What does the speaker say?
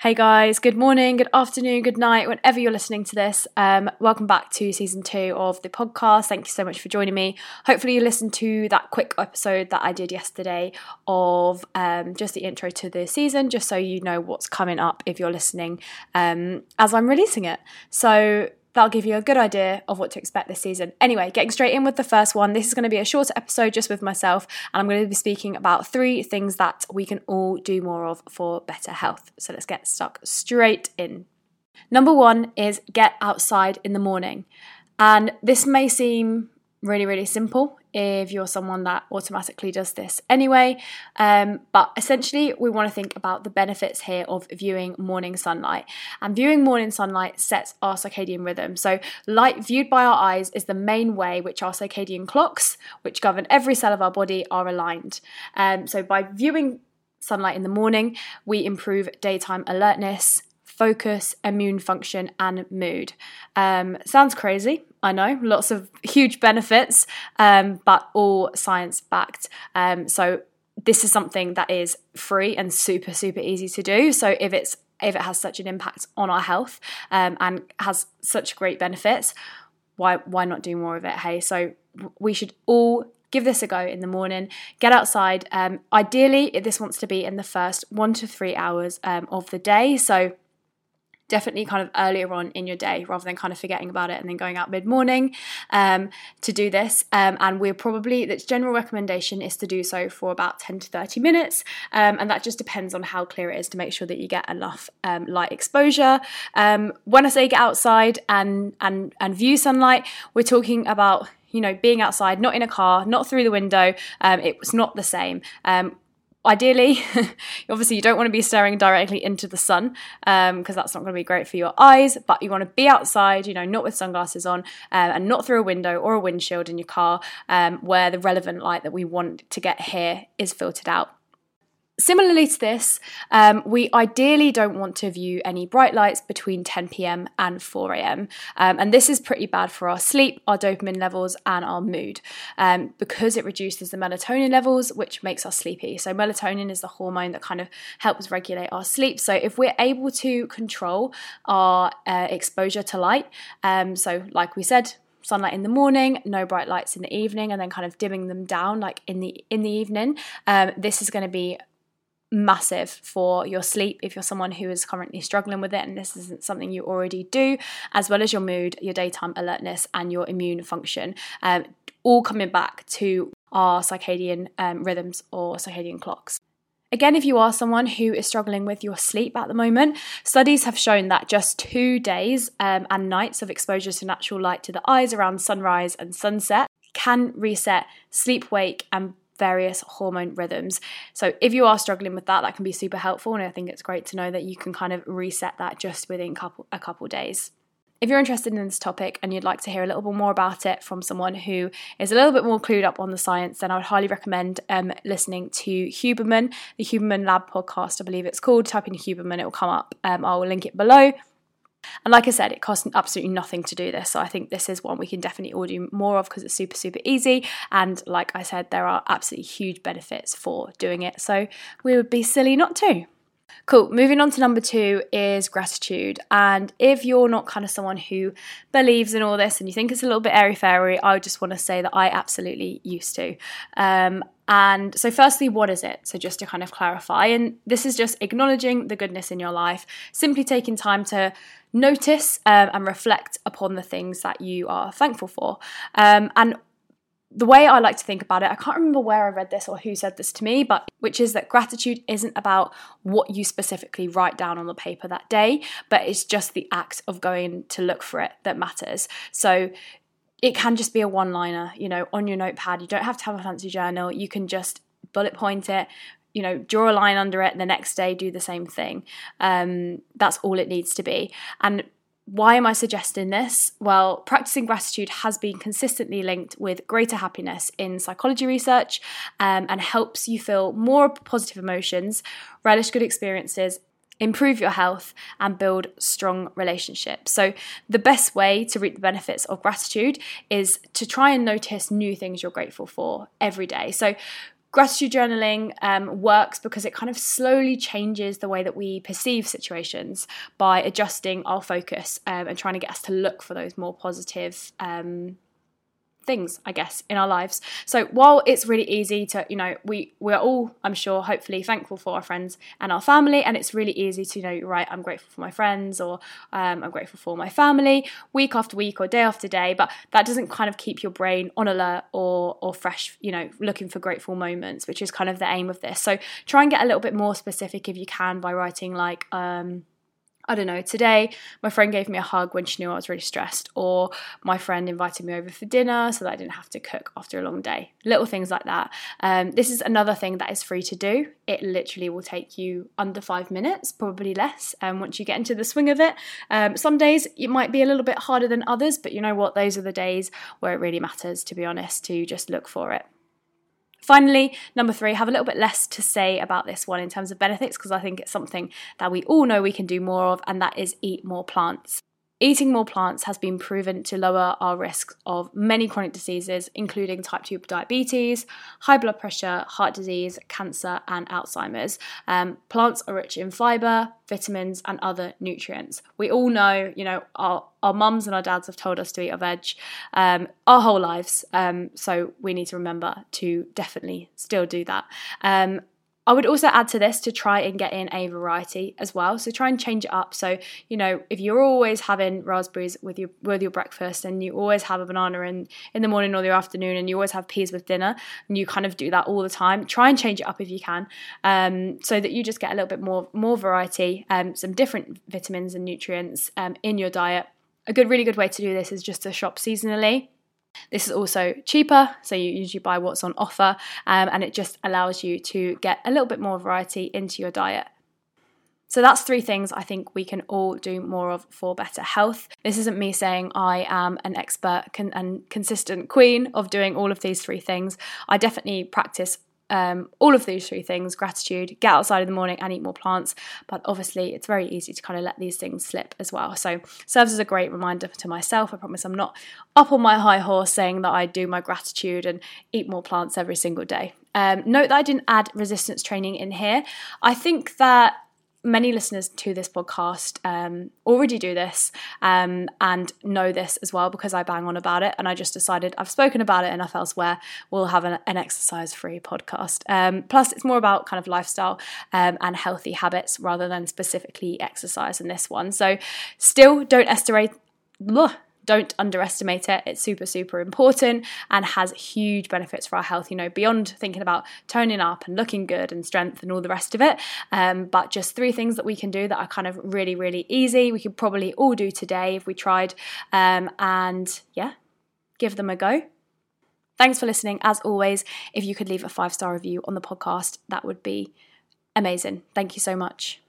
Hey guys, good morning, good afternoon, good night, whenever you're listening to this. Um, welcome back to season two of the podcast. Thank you so much for joining me. Hopefully, you listened to that quick episode that I did yesterday of um, just the intro to the season, just so you know what's coming up if you're listening um, as I'm releasing it. So, that'll give you a good idea of what to expect this season. Anyway, getting straight in with the first one. This is going to be a shorter episode just with myself, and I'm going to be speaking about three things that we can all do more of for better health. So let's get stuck straight in. Number one is get outside in the morning. And this may seem really, really simple if you're someone that automatically does this anyway. Um, but essentially, we want to think about the benefits here of viewing morning sunlight. And viewing morning sunlight sets our circadian rhythm. So, light viewed by our eyes is the main way which our circadian clocks, which govern every cell of our body, are aligned. Um, so, by viewing sunlight in the morning, we improve daytime alertness, focus, immune function, and mood. Um, sounds crazy, I know, lots of huge benefits, um, but all science backed. Um, so this is something that is free and super, super easy to do. So if it's if it has such an impact on our health um, and has such great benefits, why why not do more of it? Hey, so we should all give this a go in the morning get outside um, ideally this wants to be in the first one to three hours um, of the day so definitely kind of earlier on in your day rather than kind of forgetting about it and then going out mid morning um, to do this. Um, and we're probably, the general recommendation is to do so for about 10 to 30 minutes. Um, and that just depends on how clear it is to make sure that you get enough um, light exposure. Um, when I say get outside and, and, and view sunlight, we're talking about you know, being outside, not in a car, not through the window. Um, it was not the same. Um, ideally, obviously, you don't want to be staring directly into the sun because um, that's not going to be great for your eyes. But you want to be outside, you know, not with sunglasses on uh, and not through a window or a windshield in your car um, where the relevant light that we want to get here is filtered out. Similarly to this, um, we ideally don't want to view any bright lights between 10 pm and 4 am. Um, and this is pretty bad for our sleep, our dopamine levels, and our mood um, because it reduces the melatonin levels, which makes us sleepy. So, melatonin is the hormone that kind of helps regulate our sleep. So, if we're able to control our uh, exposure to light, um, so like we said, sunlight in the morning, no bright lights in the evening, and then kind of dimming them down like in the in the evening. Um, this is going to be massive for your sleep if you're someone who is currently struggling with it and this isn't something you already do, as well as your mood, your daytime alertness, and your immune function. Um, all coming back to our circadian um, rhythms or circadian clocks. Again, if you are someone who is struggling with your sleep at the moment, studies have shown that just two days um, and nights of exposure to natural light to the eyes around sunrise and sunset can reset sleep wake and various hormone rhythms. So if you are struggling with that, that can be super helpful, and I think it's great to know that you can kind of reset that just within couple a couple days. If you're interested in this topic and you'd like to hear a little bit more about it from someone who is a little bit more clued up on the science, then I would highly recommend um, listening to Huberman, the Huberman Lab podcast, I believe it's called. Type in Huberman, it will come up. Um, I will link it below. And like I said, it costs absolutely nothing to do this. So I think this is one we can definitely all do more of because it's super, super easy. And like I said, there are absolutely huge benefits for doing it. So we would be silly not to. Cool. Moving on to number two is gratitude. And if you're not kind of someone who believes in all this and you think it's a little bit airy fairy, I just want to say that I absolutely used to. Um, and so, firstly, what is it? So, just to kind of clarify, and this is just acknowledging the goodness in your life, simply taking time to notice um, and reflect upon the things that you are thankful for. Um, and the way I like to think about it, I can't remember where I read this or who said this to me, but which is that gratitude isn't about what you specifically write down on the paper that day, but it's just the act of going to look for it that matters. So it can just be a one liner, you know, on your notepad. You don't have to have a fancy journal. You can just bullet point it, you know, draw a line under it, and the next day do the same thing. Um, that's all it needs to be. And why am I suggesting this? Well, practicing gratitude has been consistently linked with greater happiness in psychology research um, and helps you feel more positive emotions, relish good experiences, improve your health, and build strong relationships. So, the best way to reap the benefits of gratitude is to try and notice new things you're grateful for every day. So, gratitude journaling um, works because it kind of slowly changes the way that we perceive situations by adjusting our focus um, and trying to get us to look for those more positive um, things i guess in our lives. So while it's really easy to you know we we're all i'm sure hopefully thankful for our friends and our family and it's really easy to you know right i'm grateful for my friends or um, i'm grateful for my family week after week or day after day but that doesn't kind of keep your brain on alert or or fresh you know looking for grateful moments which is kind of the aim of this. So try and get a little bit more specific if you can by writing like um I don't know, today my friend gave me a hug when she knew I was really stressed, or my friend invited me over for dinner so that I didn't have to cook after a long day. Little things like that. Um, this is another thing that is free to do. It literally will take you under five minutes, probably less, um, once you get into the swing of it. Um, some days it might be a little bit harder than others, but you know what? Those are the days where it really matters, to be honest, to just look for it. Finally, number three, have a little bit less to say about this one in terms of benefits because I think it's something that we all know we can do more of, and that is eat more plants. Eating more plants has been proven to lower our risk of many chronic diseases, including type 2 diabetes, high blood pressure, heart disease, cancer, and Alzheimer's. Um, plants are rich in fiber, vitamins, and other nutrients. We all know, you know, our, our mums and our dads have told us to eat our veg um, our whole lives. Um, so we need to remember to definitely still do that. I would also add to this to try and get in a variety as well. So try and change it up. So you know, if you're always having raspberries with your with your breakfast, and you always have a banana in in the morning or the afternoon, and you always have peas with dinner, and you kind of do that all the time. Try and change it up if you can, um, so that you just get a little bit more more variety, um, some different vitamins and nutrients um, in your diet. A good, really good way to do this is just to shop seasonally. This is also cheaper, so you usually buy what's on offer, um, and it just allows you to get a little bit more variety into your diet. So that's three things I think we can all do more of for better health. This isn't me saying I am an expert and consistent queen of doing all of these three things. I definitely practice um, all of these three things gratitude, get outside in the morning, and eat more plants. But obviously, it's very easy to kind of let these things slip as well. So, serves as a great reminder to myself. I promise I'm not up on my high horse saying that I do my gratitude and eat more plants every single day. Um, note that I didn't add resistance training in here. I think that many listeners to this podcast um, already do this um, and know this as well because I bang on about it. And I just decided I've spoken about it enough elsewhere. We'll have an, an exercise free podcast. Um, plus, it's more about kind of lifestyle um, and healthy habits rather than specifically exercise in this one. So, still don't estimate. Ugh, don't underestimate it. It's super, super important and has huge benefits for our health, you know, beyond thinking about toning up and looking good and strength and all the rest of it. Um, but just three things that we can do that are kind of really, really easy. We could probably all do today if we tried. Um, and yeah, give them a go. Thanks for listening. As always, if you could leave a five star review on the podcast, that would be amazing. Thank you so much.